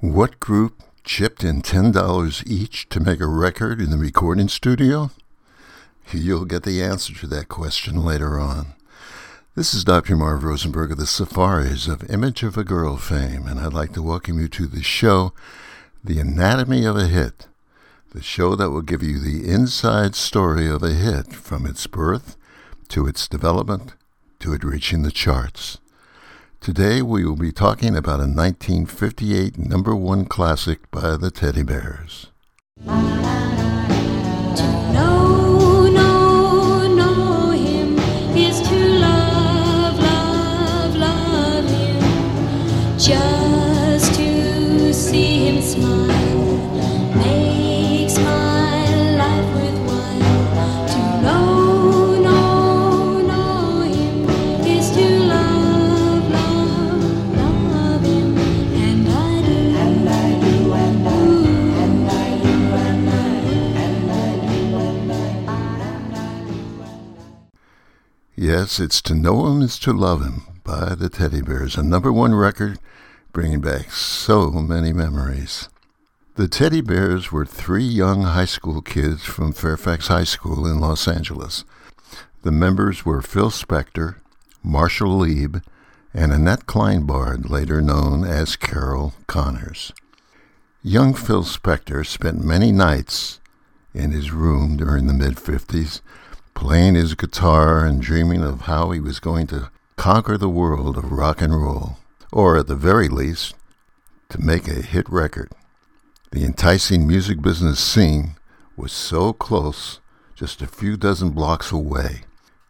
What group chipped in $10 each to make a record in the recording studio? You'll get the answer to that question later on. This is Dr. Marv Rosenberg of the Safaris of Image of a Girl fame, and I'd like to welcome you to the show, The Anatomy of a Hit, the show that will give you the inside story of a hit from its birth to its development to it reaching the charts. Today we will be talking about a 1958 number one classic by the Teddy Bears. Yes, it's To Know Him is to Love Him by the Teddy Bears, a number one record bringing back so many memories. The Teddy Bears were three young high school kids from Fairfax High School in Los Angeles. The members were Phil Spector, Marshall Lieb, and Annette Kleinbard, later known as Carol Connors. Young Phil Spector spent many nights in his room during the mid 50s, playing his guitar and dreaming of how he was going to conquer the world of rock and roll or at the very least, to make a hit record. The enticing music business scene was so close, just a few dozen blocks away.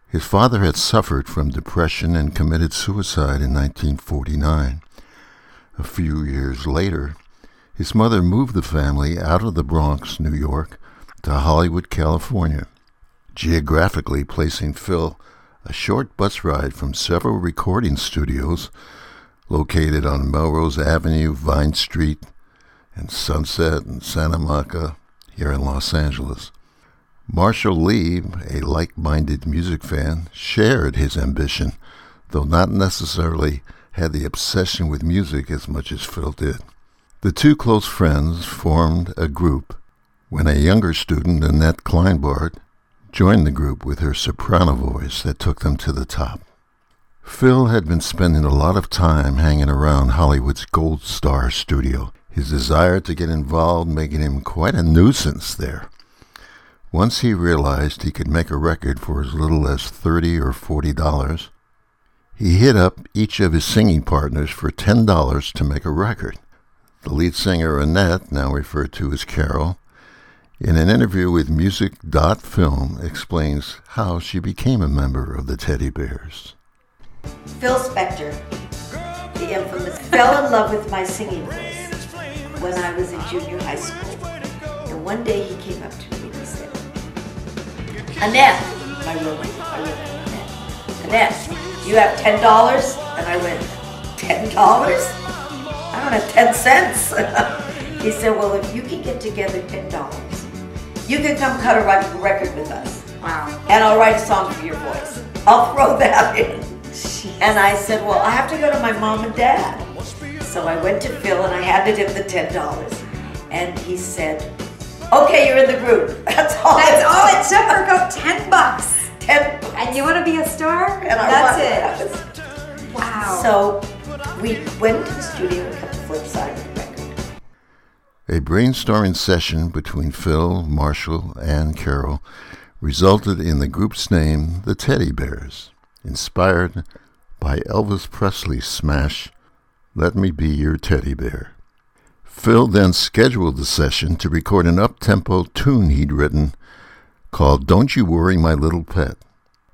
His father had suffered from depression and committed suicide in 1949. A few years later, his mother moved the family out of the Bronx, New York, to Hollywood, California, geographically placing Phil a short bus ride from several recording studios located on Melrose Avenue, Vine Street, and Sunset and Santa Monica here in Los Angeles. Marshall Lee, a like minded music fan, shared his ambition, though not necessarily had the obsession with music as much as Phil did. The two close friends formed a group when a younger student, Annette Kleinbard, joined the group with her soprano voice that took them to the top. Phil had been spending a lot of time hanging around Hollywood's Gold Star studio, his desire to get involved making him quite a nuisance there. Once he realized he could make a record for as little as thirty or forty dollars, he hit up each of his singing partners for ten dollars to make a record. The lead singer Annette, now referred to as Carol, in an interview with Music.Film, explains how she became a member of the Teddy Bears. Phil Spector, the infamous, fell in love with my singing voice when I was in junior high school. And one day he came up to me and he said, Annette, my roommate, my roommate, Annette, you have ten dollars? And I went, ten dollars? I don't have ten cents. he said, well, if you can get together ten dollars, you can come cut a record with us. Wow. And I'll write a song for your voice. I'll throw that in. And I said, well, I have to go to my mom and dad. So I went to Phil and I handed him the ten dollars, and he said, "Okay, you're in the group. That's all. That's all it took for about 10 bucks. Ten. And you want to be a star? And I That's it. Wow. So we went to the studio A brainstorming session between Phil, Marshall, and Carol resulted in the group's name, the Teddy Bears, inspired by Elvis Presley's smash, Let Me Be Your Teddy Bear. Phil then scheduled the session to record an up-tempo tune he'd written called Don't You Worry My Little Pet.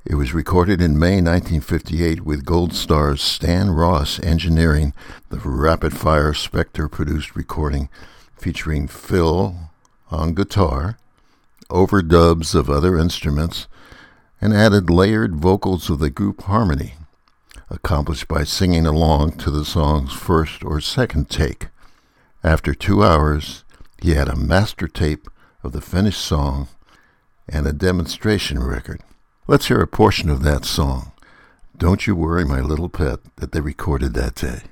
It was recorded in May 1958 with Gold Star's Stan Ross engineering the rapid-fire Spector-produced recording featuring Phil on guitar, overdubs of other instruments, and added layered vocals of the group harmony, accomplished by singing along to the song's first or second take. After two hours, he had a master tape of the finished song and a demonstration record. Let's hear a portion of that song, Don't You Worry My Little Pet, that they recorded that day.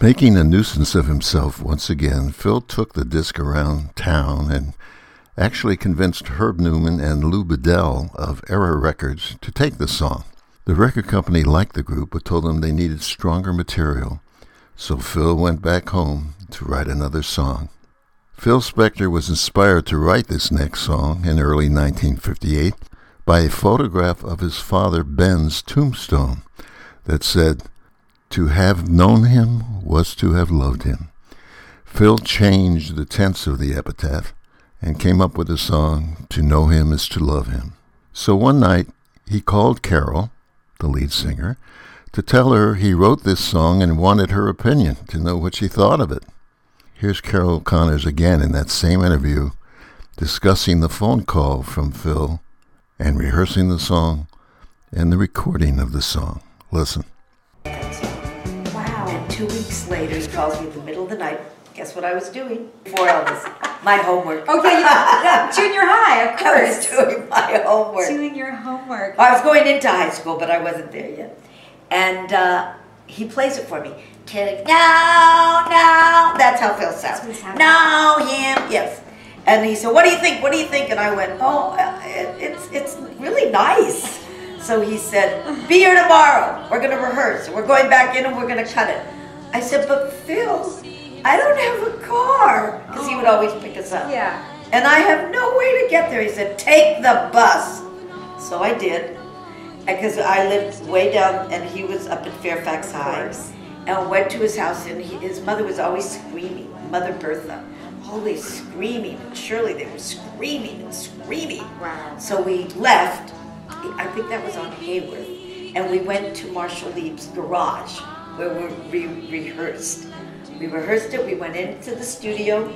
Making a nuisance of himself once again, Phil took the disc around town and actually convinced Herb Newman and Lou Bedell of Era Records to take the song. The record company liked the group but told them they needed stronger material, so Phil went back home to write another song. Phil Spector was inspired to write this next song in early 1958 by a photograph of his father Ben's tombstone that said, To have known him was to have loved him. Phil changed the tense of the epitaph and came up with the song, To Know Him is to Love Him. So one night he called Carol, the lead singer, to tell her he wrote this song and wanted her opinion to know what she thought of it. Here's Carol Connors again in that same interview discussing the phone call from Phil and rehearsing the song and the recording of the song. Listen. Two weeks later, he calls me in the middle of the night. Guess what I was doing? For Elvis. My homework. Okay, yeah, junior high, of I was course. doing my homework. Doing your homework. I was going into high school, but I wasn't there yet. And uh, he plays it for me. No, no. That's how Phil sounds. what it sounds No, him, yes. And he said, "What do you think? What do you think?" And I went, "Oh, uh, it, it's it's really nice." So he said, "Be here tomorrow. We're gonna rehearse. We're going back in and we're gonna cut it." I said, "But Phil, I don't have a car because he would always pick us up." Yeah. And I have no way to get there. He said, take the bus. So I did. Because I lived way down and he was up in Fairfax High. course. And went to his house and he, his mother was always screaming, Mother Bertha, always screaming. And surely they were screaming and screaming. Wow. So we left, I think that was on Hayworth, and we went to Marshall Lieb's garage where we re- rehearsed. We rehearsed it, we went into the studio.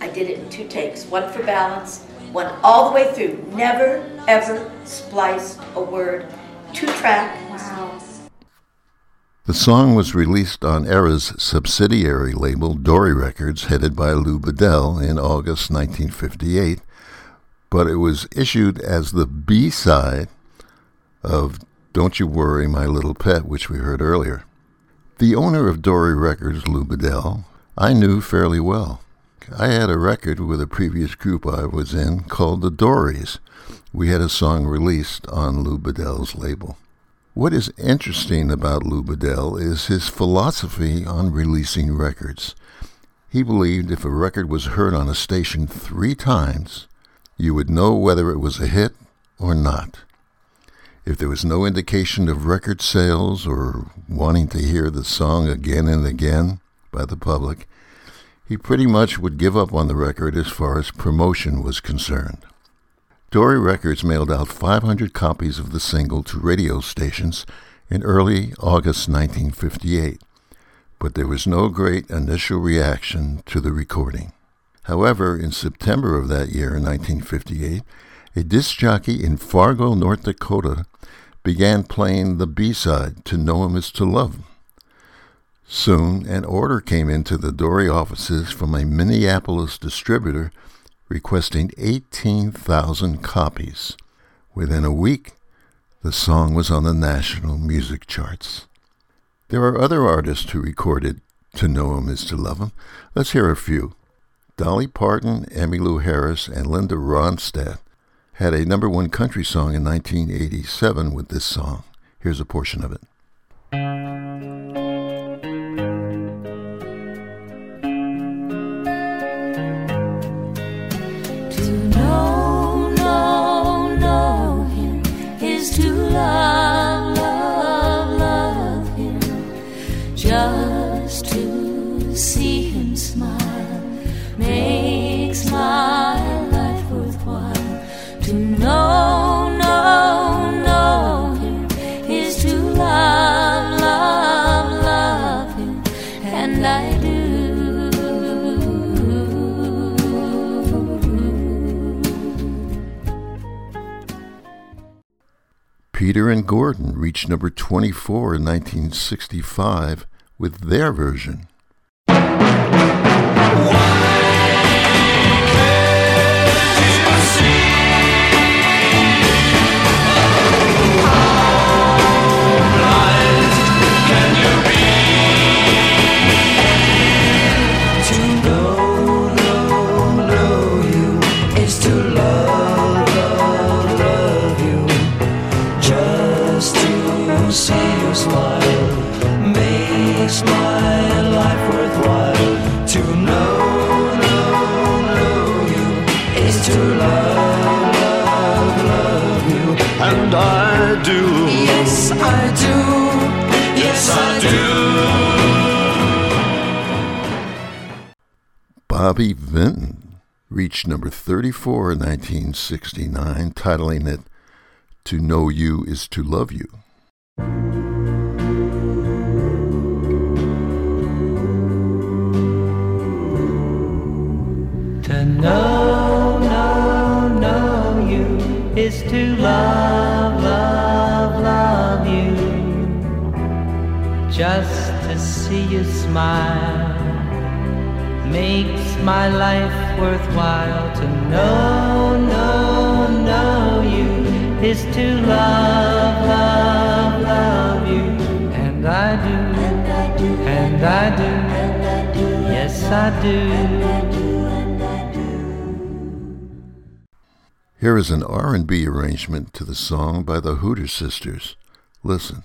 I did it in two takes, one for balance, one all the way through. Never, ever spliced a word. Two track. Wow. The song was released on Era's subsidiary label, Doré Records, headed by Lou Bedell, in August 1958, but it was issued as the B side of Don't You Worry, My Little Pet, which we heard earlier. The owner of Doré Records, Lou Bedell, I knew fairly well. I had a record with a previous group I was in called the Dories. We had a song released on Lou Bedell's label. What is interesting about Lou Bedell is his philosophy on releasing records. He believed if a record was heard on a station three times, you would know whether it was a hit or not. If there was no indication of record sales or wanting to hear the song again and again by the public, he pretty much would give up on the record as far as promotion was concerned. Doré Records mailed out 500 copies of the single to radio stations in early August 1958, but there was no great initial reaction to the recording. However, in September of that year, 1958, a disc jockey in Fargo, North Dakota, began playing the B-side to Know Him Is to Love. Soon, an order came into the Doré offices from a Minneapolis distributor requesting 18,000 copies. Within a week, the song was on the national music charts. There are other artists who recorded To Know Him Is to Love Him. Let's hear a few. Dolly Parton, Emmylou Harris, and Linda Ronstadt had a number one country song in 1987 with this song. Here's a portion of it. Peter and Gordon reached number 24 in 1965 with their version. Number 34 in 1969, titling it To Know You Is to Love You. To know, know, know you is to love, love, love you. Just to see you smile makes my life worthwhile. To know, know, know you is to love, love, love you. And I do, and I do, yes I do. Here is an R&B arrangement to the song by the Hooter Sisters. Listen.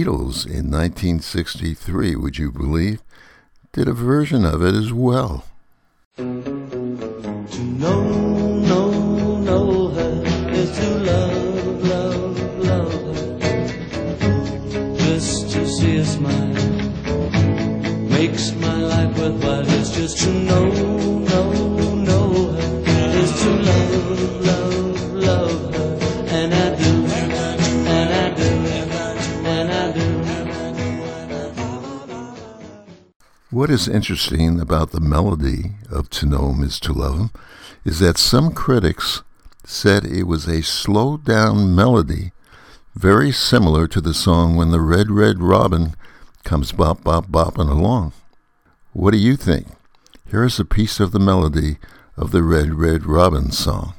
Beatles in 1963, would you believe, did a version of it as well. To know, no know her is to love, love, love her. Just to see a smile makes my life worth what is just to know, What is interesting about the melody of To Know Him Is to Love Him is that some critics said it was a slowed down melody very similar to the song When the Red Red Robin comes bop bop bopping along. What do you think? Here is a piece of the melody of the Red Red Robin song.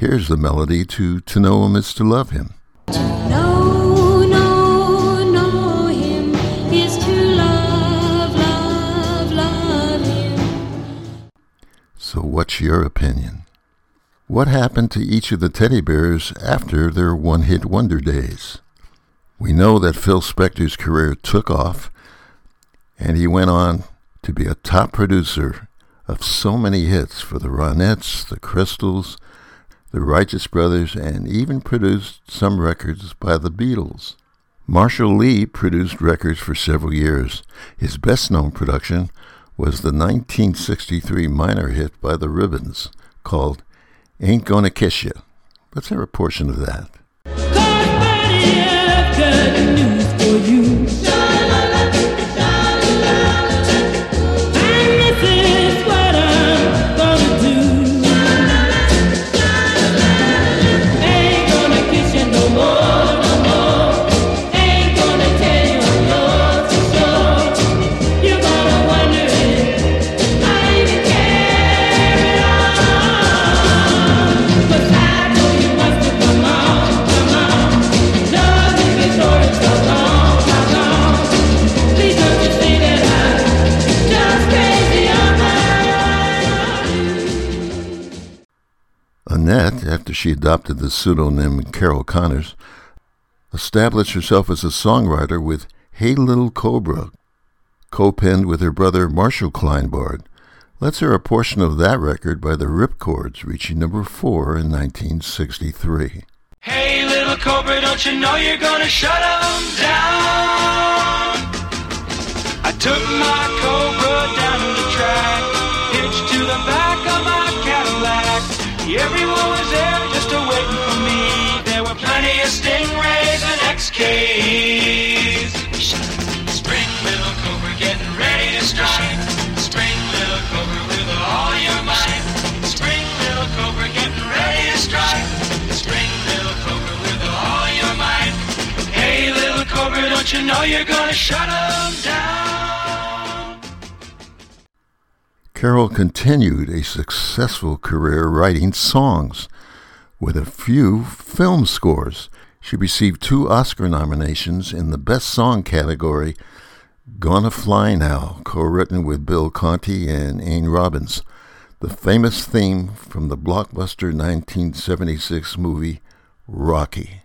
Here's the melody to To Know Him Is to Love Him. No, no, know him is to love, love, love him. So, what's your opinion? What happened to each of the teddy bears after their one hit wonder days? We know that Phil Spector's career took off, and he went on to be a top producer of so many hits for the Ronettes, the Crystals, the Righteous Brothers, and even produced some records by the Beatles. Marshall Lee produced records for several years. His best known production was the 1963 minor hit by the Ribbons called Ain't Gonna Kiss Ya. Let's hear a portion of that. Annette, after she adopted the pseudonym Carol Connors, established herself as a songwriter with Hey Little Cobra, co-penned with her brother Marshall Kleinbard. Let's hear a portion of that record by the Rip Chords, reaching number four in 1963. Hey, little cobra, don't you know you're gonna shut 'em down? I took my cobra down to the track, hitched to the back of my Cadillac. Everyone days. Spring getting ready to strike. Spring with all your might. Spring getting ready to strike. Spring with all your might. Hey, little cobra, don't you know you're gonna shut them down? Carol continued a successful career writing songs with a few film scores she received two Oscar nominations in the Best Song category. Gonna Fly Now, co written with Bill Conti and Ayn Robbins, the famous theme from the blockbuster 1976 movie Rocky.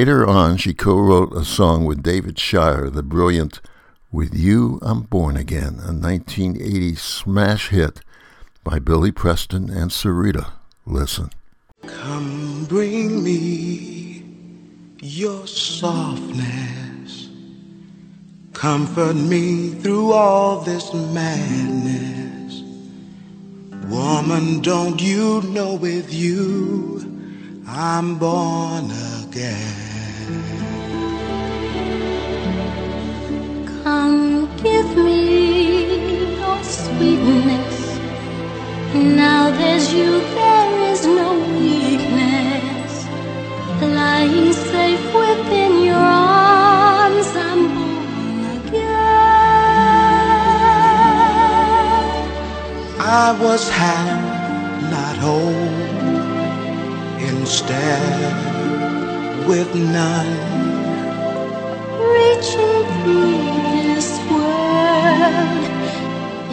Later on, she co wrote a song with David Shire, the brilliant With You I'm Born Again, a 1980 smash hit by Billy Preston and Syreeta. Listen. Come bring me your softness. Comfort me through all this madness. Woman, don't you know with you I'm born again? Come give me your sweetness. Now there's you, there is no weakness. Lying safe within your arms, I'm born again. I was half, not whole. Instead, with none, Reaching through this world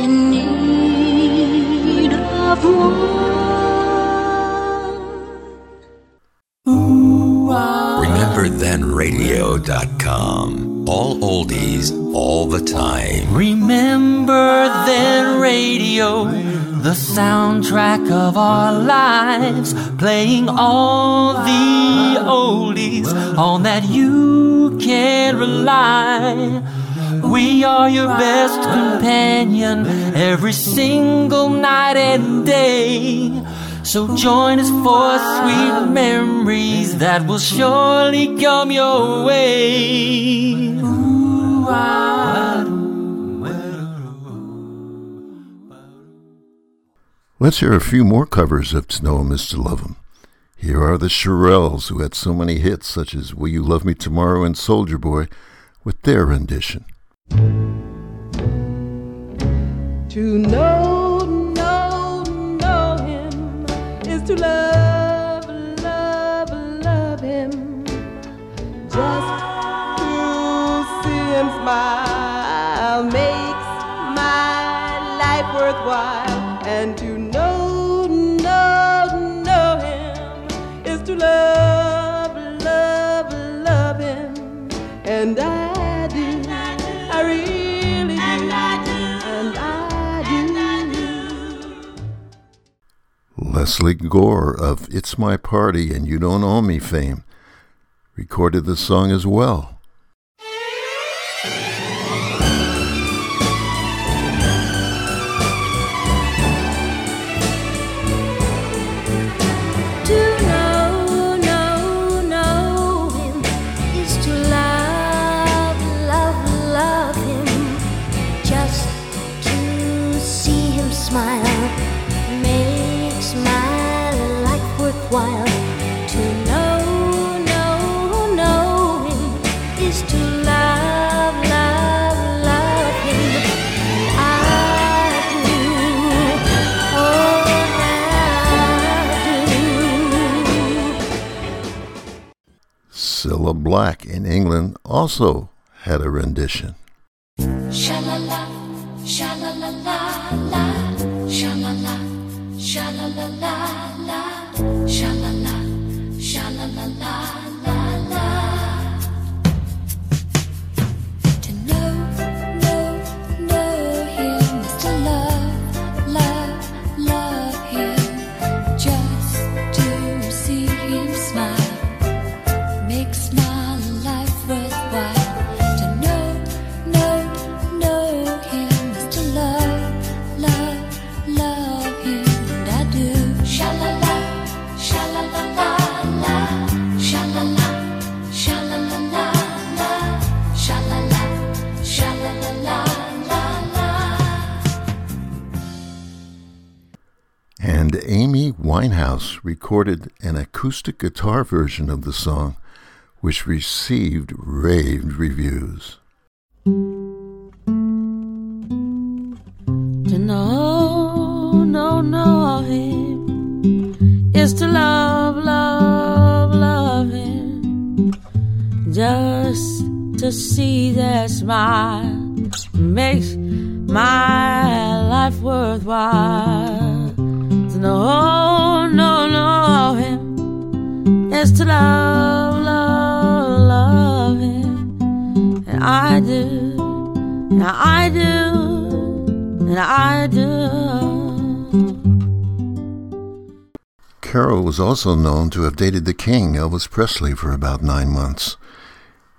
in need of one. RememberThenRadio.com. All oldies, all the time. Remember then radio, the soundtrack of our lives, playing all the oldies on that you can rely. We are your best companion every single night and day. So join us for sweet memories that will surely come your way. Ooh, ah. Let's hear a few more covers of To Know Him Is to Love Him. Here are the Shirelles, who had so many hits such as Will You Love Me Tomorrow and Soldier Boy, with their rendition. To know, know, know him is to love, Lesley Gore of It's My Party and You Don't Owe Me fame recorded the song as well. Black in England also had a rendition. Sha recorded an acoustic guitar version of the song, which received rave reviews. To know, know, know him is to love, love, love him. Just to see that smile makes my life worthwhile. Know, know, know him is to love, love, love him. And I do, and I do, and I do. Carol was also known to have dated the king, Elvis Presley, for about nine months.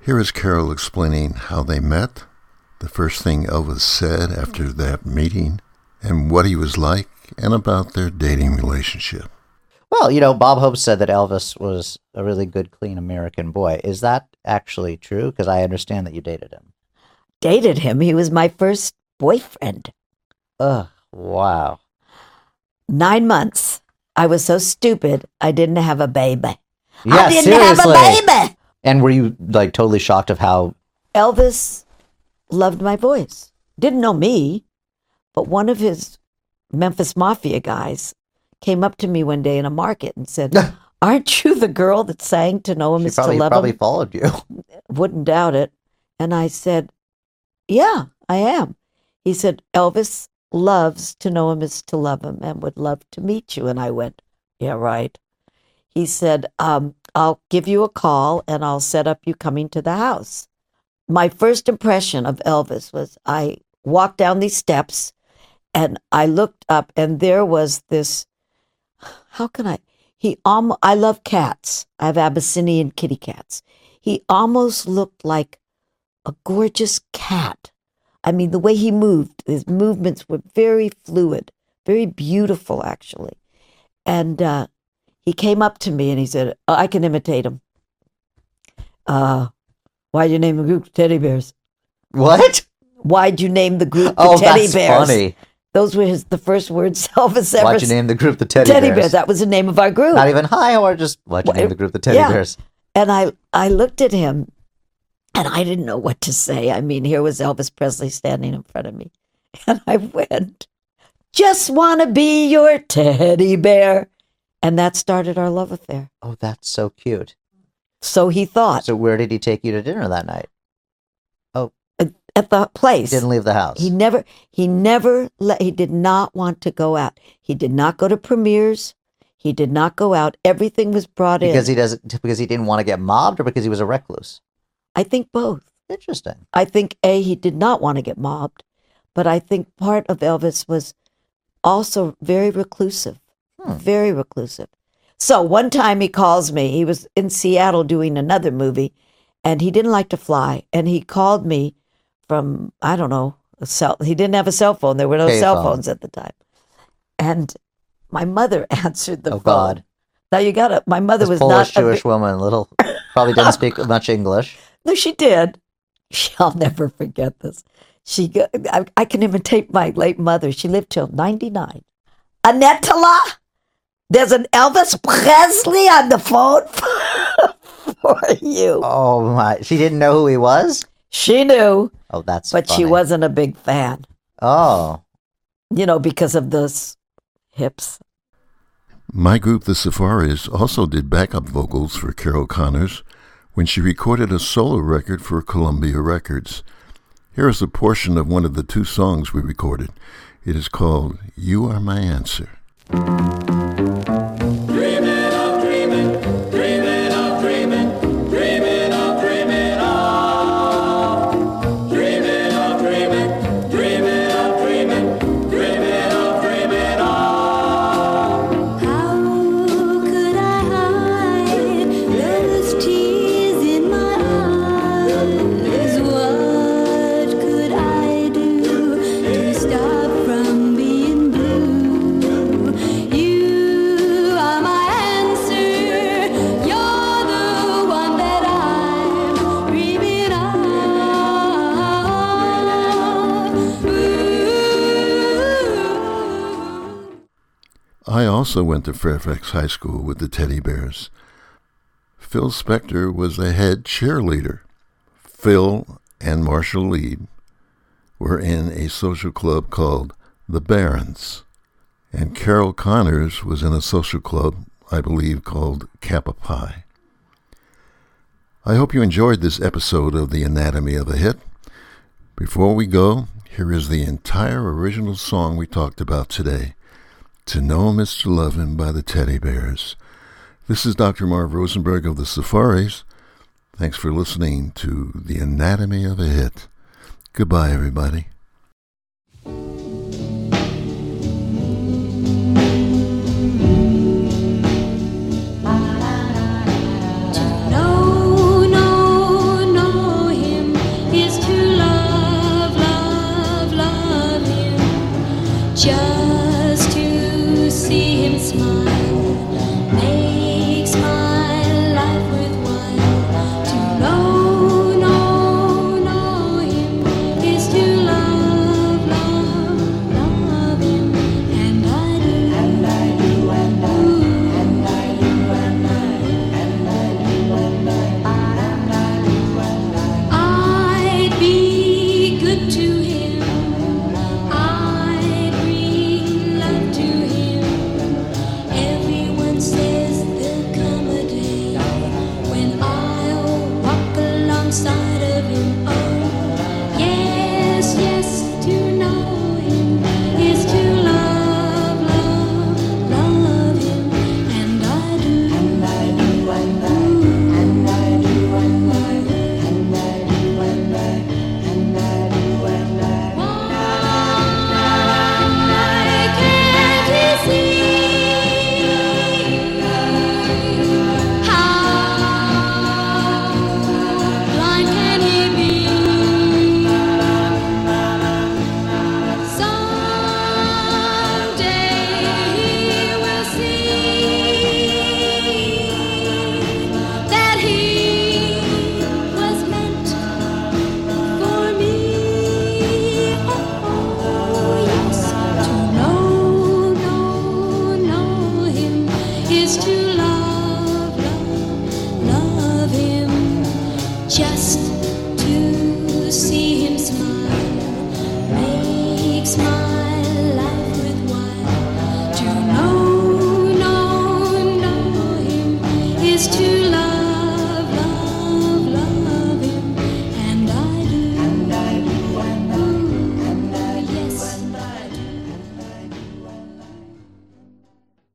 Here is Carol explaining how they met, the first thing Elvis said after that meeting, and what he was like, and about their dating relationship. Well, you know, Bob Hope said that Elvis was a really good, clean American boy. Is that actually true? Because I understand that you dated him. Dated him. He was my first boyfriend. Ugh, wow. Nine months. I was so stupid. I didn't have a baby. Yeah, I didn't seriously. have a baby. And were you like totally shocked of how? Elvis loved my voice. Didn't know me, but one of his Memphis Mafia guys came up to me one day in a market and said, Aren't you the girl that sang to know him She is probably to love Him? Probably him? followed you. Wouldn't doubt it. And I said, Yeah, I am. He said, Elvis loves to know him is to love him and would love to meet you. And I went, Yeah, right. He said, um, I'll give you a call and I'll set up you coming to the house. My first impression of Elvis was I walked down these steps and I looked up and there was this how can I he um I love cats. I have Abyssinian kitty cats. He almost looked like a gorgeous cat. I mean the way he moved, his movements were very fluid, very beautiful actually. And uh he came up to me and he said, oh, I can imitate him. Uh why'd you name the group Teddy Bears? What? Why'd you name the group the Oh, Teddy that's Bears? funny. Those were his the first words Elvis ever Why'd you name the group the Teddy, Teddy Bears? Bears. That was the name of our group. Not even hi, or just why'd you Well, name the group the Teddy yeah. Bears? And I, I looked at him and I didn't know what to say. I mean, here was Elvis Presley standing in front of me. And I went, just want to be your teddy bear. And that started our love affair. Oh, that's so cute. So he thought So where did he take you to dinner that night? At the He place. didn't leave the house. He never, he never let, he did not want to go out. He did not go to premieres. He did not go out. Everything was brought in. because he doesn't because he didn't want to get mobbed or because he was a recluse. I think both. Interesting. I think A, he did not want to get mobbed, but I think part of Elvis was also very reclusive, hmm. very reclusive. So one time he calls me, he was in Seattle doing another movie, and he didn't like to fly. And he called me from, I don't know, a cell. He didn't have a cell phone. There were no cell phones at the time. And my mother answered the Oh, phone. God. Now you got to, my mother This was Polish not a Jewish big- woman, little probably didn't speak much English. No, she did. I'll never forget this. She, I, I can imitate my late mother. She lived till ninety nine. Anetala, there's an Elvis Presley on the phone for you. Oh my! She didn't know who he was. She knew. Oh, that's but funny. she wasn't a big fan. Oh. You know, because of those hips. My group, the Safaris, also did backup vocals for Carol Connors when she recorded a solo record for Columbia Records. Here is a portion of one of the two songs we recorded. It is called You Are My Answer. also went to Fairfax High School with the Teddy Bears. Phil Spector was the head cheerleader. Phil and Marshall Lee were in a social club called the Barons, and Carol Connors was in a social club, I believe, called Kappa Pi. I hope you enjoyed this episode of The Anatomy of a Hit. Before we go, here is the entire original song we talked about today. To Know Mr. Lovin' by the Teddy Bears. This is Dr. Marv Rosenberg of the Safaris. Thanks for listening to The Anatomy of a Hit. Goodbye, everybody.